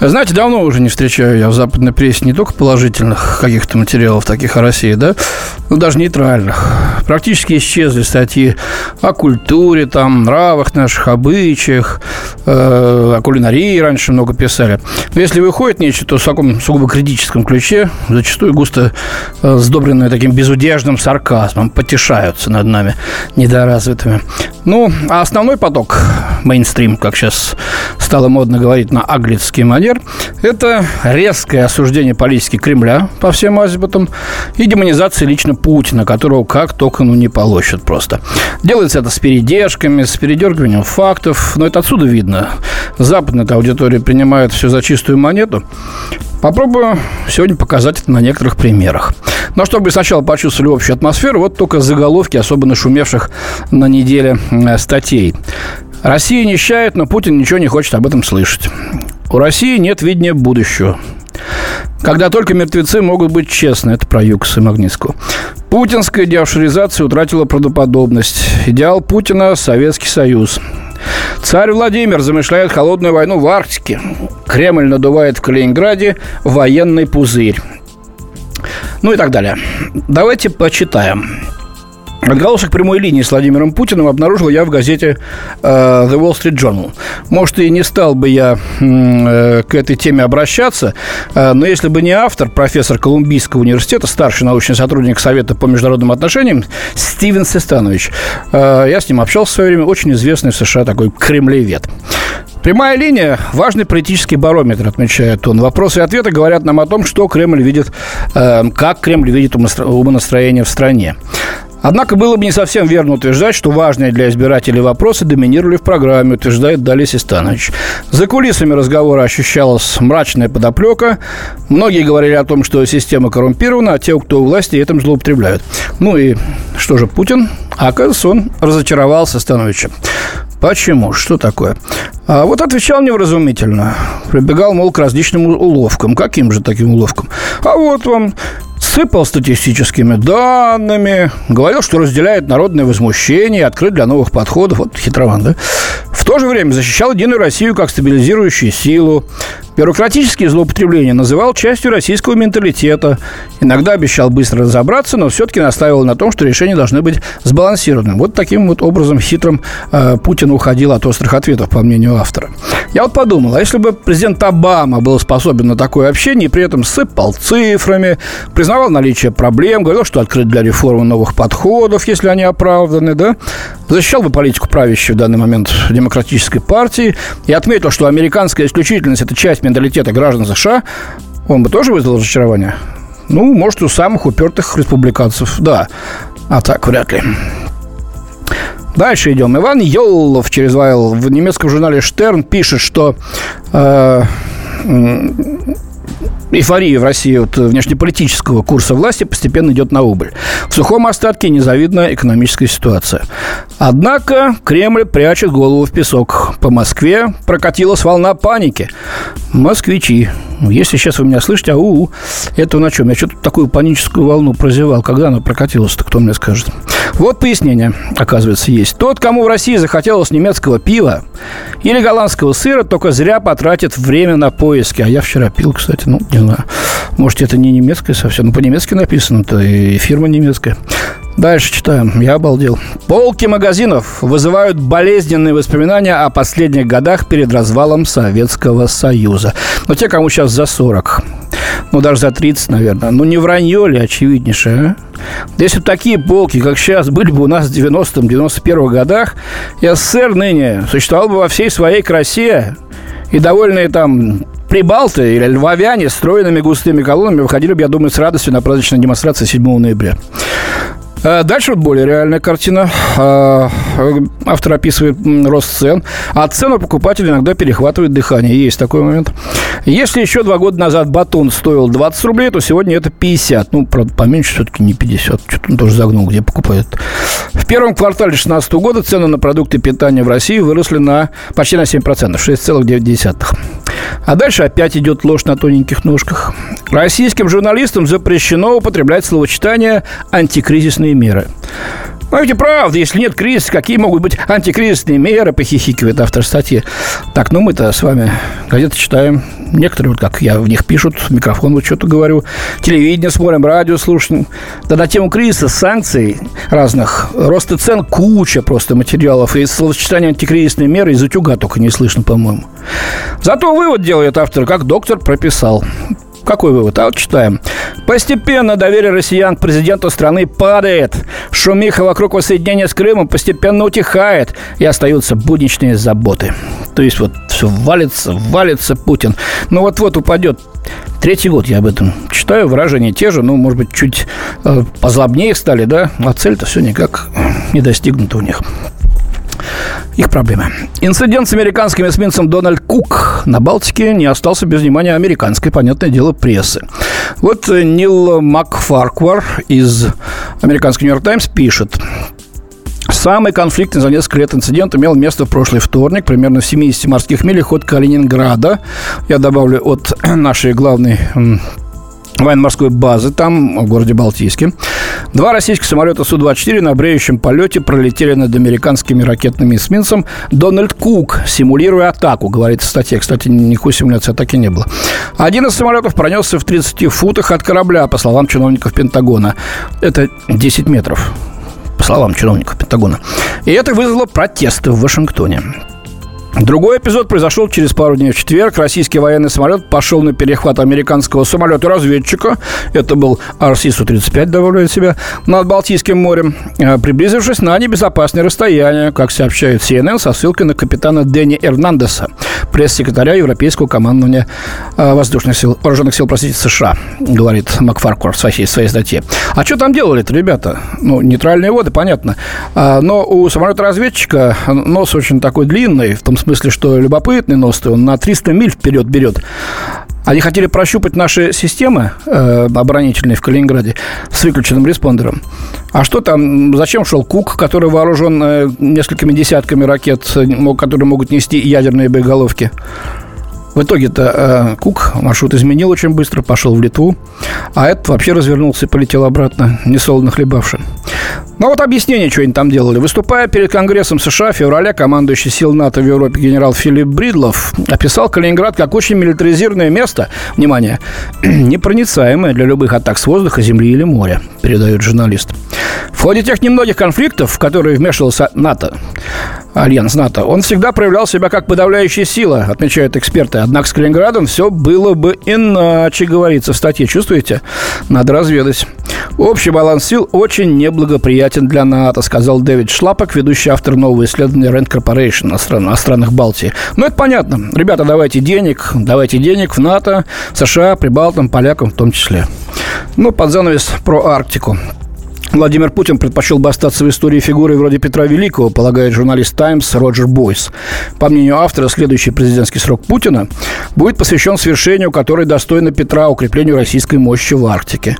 Знаете, давно уже не встречаю я в западной прессе не только положительных каких-то материалов, таких о России, да, но даже нейтральных. Практически исчезли статьи о культуре, там, нравах наших, обычаях, э, о кулинарии раньше много писали. Но если выходит нечто, то в таком сугубо критическом ключе, зачастую густо э, сдобренное таким безудержным сарказмом, потешаются над нами недоразвитыми. Ну, а основной поток, мейнстрим, как сейчас стало модно говорить на аглицкий манер, это резкое осуждение политики Кремля по всем азимутам и демонизация лично Путина, которого как только ну не полощут просто. Делается это с передержками, с передергиванием фактов, но это отсюда видно. Западная аудитория принимает все за чистую монету. Попробую сегодня показать это на некоторых примерах. Но чтобы сначала почувствовали общую атмосферу, вот только заголовки особо нашумевших на неделе э, статей. Россия нищает, но Путин ничего не хочет об этом слышать. У России нет видения будущего. Когда только мертвецы могут быть честны. Это про Юкс и Магнитскую. Путинская деофшоризация утратила правдоподобность. Идеал Путина – Советский Союз. Царь Владимир замышляет холодную войну в Арктике. Кремль надувает в Калининграде военный пузырь. Ну и так далее. Давайте почитаем. Отголосок прямой линии с Владимиром Путиным обнаружил я в газете э, The Wall Street Journal. Может, и не стал бы я э, к этой теме обращаться, э, но если бы не автор, профессор Колумбийского университета, старший научный сотрудник Совета по международным отношениям Стивен Сестанович, я с ним общался в свое время, очень известный в США такой кремлевед. Прямая линия – важный политический барометр, отмечает он. Вопросы и ответы говорят нам о том, что Кремль видит, как Кремль видит умонастроение в стране. Однако было бы не совсем верно утверждать, что важные для избирателей вопросы доминировали в программе, утверждает Далее Систанович. За кулисами разговора ощущалась мрачная подоплека. Многие говорили о том, что система коррумпирована, а те, кто у власти, этим злоупотребляют. Ну и что же Путин? Оказывается, он разочаровал Становича. Почему? Что такое? А вот отвечал невразумительно. Прибегал, мол, к различным уловкам. Каким же таким уловкам? А вот вам сыпал статистическими данными, говорил, что разделяет народное возмущение, открыт для новых подходов. Вот хитрован, да? В то же время защищал Единую Россию как стабилизирующую силу. Бюрократические злоупотребления называл частью российского менталитета. Иногда обещал быстро разобраться, но все-таки настаивал на том, что решения должны быть сбалансированными. Вот таким вот образом хитрым э, Путин уходил от острых ответов, по мнению автора. Я вот подумал, а если бы президент Обама был способен на такое общение и при этом сыпал цифрами, признавал наличие проблем, говорил, что открыт для реформы новых подходов, если они оправданы, да, защищал бы политику правящей в данный момент демократической партии и отметил, что американская исключительность – это часть менталитета граждан США, он бы тоже вызвал разочарование? Ну, может, у самых упертых республиканцев, да. А так вряд ли. Дальше идем. Иван Йоллов через Вайл в немецком журнале «Штерн» пишет, что э, эйфория в России от внешнеполитического курса власти постепенно идет на убыль. В сухом остатке незавидная экономическая ситуация. Однако Кремль прячет голову в песок. По Москве прокатилась волна паники. Москвичи. Если сейчас вы меня слышите, ау, это на чем? Я что-то такую паническую волну прозевал. Когда она прокатилась-то, кто мне скажет? Вот пояснение, оказывается, есть. Тот, кому в России захотелось немецкого пива или голландского сыра, только зря потратит время на поиски. А я вчера пил, кстати, ну, не знаю. Может, это не немецкое совсем. Ну, по-немецки написано, то и фирма немецкая. Дальше читаем. Я обалдел. Полки магазинов вызывают болезненные воспоминания о последних годах перед развалом Советского Союза. Но те, кому сейчас за 40, ну, даже за 30, наверное. Ну, не вранье ли очевиднейшее, а? Если бы такие полки, как сейчас, были бы у нас в 90-м, 91-х годах, СССР ныне существовал бы во всей своей красе, и довольные там прибалты или львовяне с стройными густыми колоннами выходили бы, я думаю, с радостью на праздничной демонстрации 7 ноября. Э, дальше вот более реальная картина. Э, автор описывает рост цен. А цену покупатель иногда перехватывает дыхание. Есть такой момент. Если еще два года назад батон стоил 20 рублей, то сегодня это 50. Ну, правда, поменьше все-таки не 50. Что-то он тоже загнул, где покупает. В первом квартале 2016 года цены на продукты питания в России выросли на почти на 7%, 6,9%. А дальше опять идет ложь на тоненьких ножках. Российским журналистам запрещено употреблять словосочетание «антикризисные меры». Ну, ведь правда, если нет кризиса, какие могут быть антикризисные меры, похихикивает автор статьи. Так, ну мы-то с вами газеты читаем. Некоторые, вот как я в них пишут, микрофон вот что-то говорю, телевидение смотрим, радио слушаем. Да на тему кризиса, санкций разных, роста цен куча просто материалов. И словосочетание антикризисные меры из утюга только не слышно, по-моему. Зато вывод делает автор, как доктор прописал. Какой вывод? А вот читаем. Постепенно доверие россиян к президенту страны падает. Шумиха вокруг воссоединения с Крымом постепенно утихает. И остаются будничные заботы. То есть вот все валится, валится Путин. Ну вот-вот упадет. Третий год я об этом читаю. Выражения те же, ну, может быть, чуть э, позлобнее стали, да? А цель-то все никак не достигнута у них их проблемы. Инцидент с американским эсминцем Дональд Кук на Балтике не остался без внимания американской, понятное дело, прессы. Вот э, Нил Макфарквар из американского Нью-Йорк Таймс пишет. Самый конфликтный за несколько лет инцидент имел место в прошлый вторник, примерно в 70 морских милях от Калининграда. Я добавлю от нашей главной военно-морской базы там, в городе Балтийске. Два российских самолета Су-24 на бреющем полете пролетели над американскими ракетными эсминцем Дональд Кук, симулируя атаку, говорит в статье. Кстати, никакой симуляции атаки не было. Один из самолетов пронесся в 30 футах от корабля, по словам чиновников Пентагона. Это 10 метров по словам чиновников Пентагона. И это вызвало протесты в Вашингтоне. Другой эпизод произошел через пару дней в четверг. Российский военный самолет пошел на перехват американского самолета-разведчика. Это был RC-135, добавляет себя, над Балтийским морем, э, приблизившись на небезопасное расстояние, как сообщает CNN, со ссылкой на капитана Дэнни Эрнандеса, пресс-секретаря Европейского командования э, воздушных сил, вооруженных сил, простите, США, говорит Макфаркур в своей, своей статье. А что там делали-то, ребята? Ну, нейтральные воды, понятно. А, но у самолета-разведчика нос очень такой длинный, в том смысле, что любопытный нос, он на 300 миль вперед берет. Они хотели прощупать наши системы э, оборонительные в Калининграде с выключенным респондером. А что там? Зачем шел Кук, который вооружен э, несколькими десятками ракет, которые могут нести ядерные боеголовки? В итоге-то э, Кук маршрут изменил очень быстро, пошел в Литву, а этот вообще развернулся и полетел обратно, не солоно хлебавшим. Ну вот объяснение, что они там делали. Выступая перед Конгрессом США в феврале, командующий сил НАТО в Европе генерал Филипп Бридлов описал Калининград как очень милитаризированное место, внимание, непроницаемое для любых атак с воздуха, земли или моря, передает журналист. В ходе тех немногих конфликтов, в которые вмешивался НАТО, альянс НАТО, он всегда проявлял себя как подавляющая сила, отмечают эксперты. Однако с Калининградом все было бы иначе, говорится в статье. Чувствуете? Надо разведать. Общий баланс сил очень неблагоприятен для НАТО, сказал Дэвид Шлапок, ведущий автор нового исследования Rand Corporation о, стран, о странах Балтии. Ну, это понятно. Ребята, давайте денег, давайте денег в НАТО, США, Прибалтам, полякам в том числе. Ну, под занавес про Арктику. Владимир Путин предпочел бы остаться в истории фигурой вроде Петра Великого, полагает журналист «Таймс» Роджер Бойс. По мнению автора, следующий президентский срок Путина будет посвящен свершению, которое достойно Петра, укреплению российской мощи в Арктике.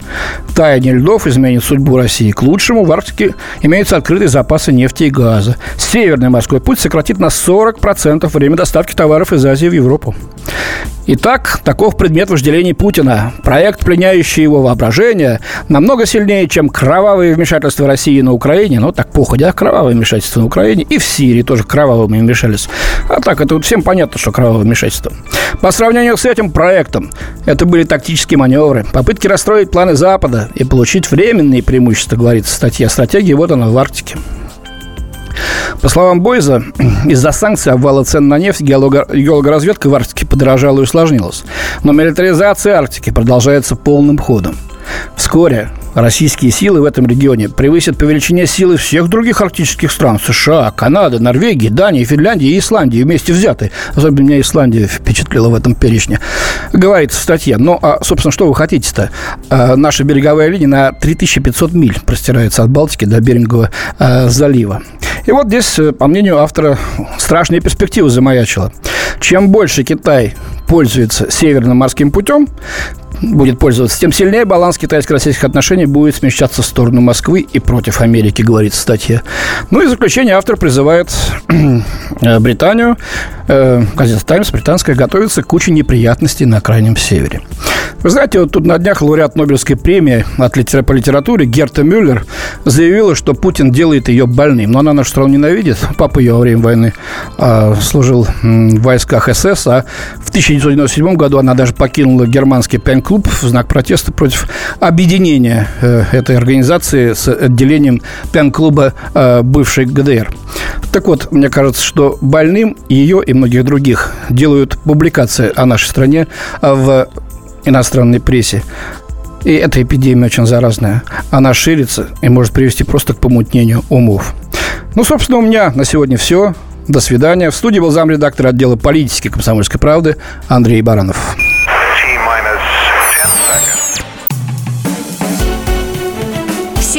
Таяние льдов изменит судьбу России к лучшему. В Арктике имеются открытые запасы нефти и газа. Северный морской путь сократит на 40% время доставки товаров из Азии в Европу. Итак, таков предмет вожделений Путина. Проект, пленяющий его воображение, намного сильнее, чем кровавые вмешательства России на Украине. Ну, так походя, кровавые вмешательства на Украине. И в Сирии тоже кровавыми вмешались. А так, это вот всем понятно, что кровавое вмешательство. По сравнению с этим проектом, это были тактические маневры, попытки расстроить планы Запада и получить временные преимущества, говорится статья. Стратегия вот она в Арктике. По словам Бойза, из-за санкций обвала цен на нефть геологоразведка в Арктике подорожала и усложнилась. Но милитаризация Арктики продолжается полным ходом. Вскоре российские силы в этом регионе превысят по величине силы всех других арктических стран. США, Канады, Норвегии, Дании, Финляндии и Исландии вместе взяты. Особенно меня Исландия впечатлила в этом перечне. Говорится в статье. Ну, а, собственно, что вы хотите-то? А, наша береговая линия на 3500 миль простирается от Балтики до Берингового а, залива. И вот здесь, э, по мнению автора, страшные перспективы замаячила. Чем больше Китай пользуется Северным морским путем, будет пользоваться, тем сильнее баланс китайско-российских отношений будет смещаться в сторону Москвы и против Америки, говорит статья. Ну и в заключение автор призывает э, Британию, э, газета «Таймс» британская, готовиться к куче неприятностей на Крайнем Севере. Вы знаете, вот тут на днях лауреат Нобелевской премии от литера, по литературе Герта Мюллер заявила, что Путин делает ее больным. Но она нашу страну ненавидит. Папа ее во время войны э, служил в войсках СС, а в 1997 году она даже покинула германский пен-клуб в знак протеста против объединения э, этой организации с отделением пен-клуба э, бывшей ГДР. Так вот, мне кажется, что больным ее и многих других делают публикации о нашей стране в иностранной прессе. И эта эпидемия очень заразная. Она ширится и может привести просто к помутнению умов. Ну, собственно, у меня на сегодня все. До свидания. В студии был замредактор отдела политики комсомольской правды Андрей Баранов.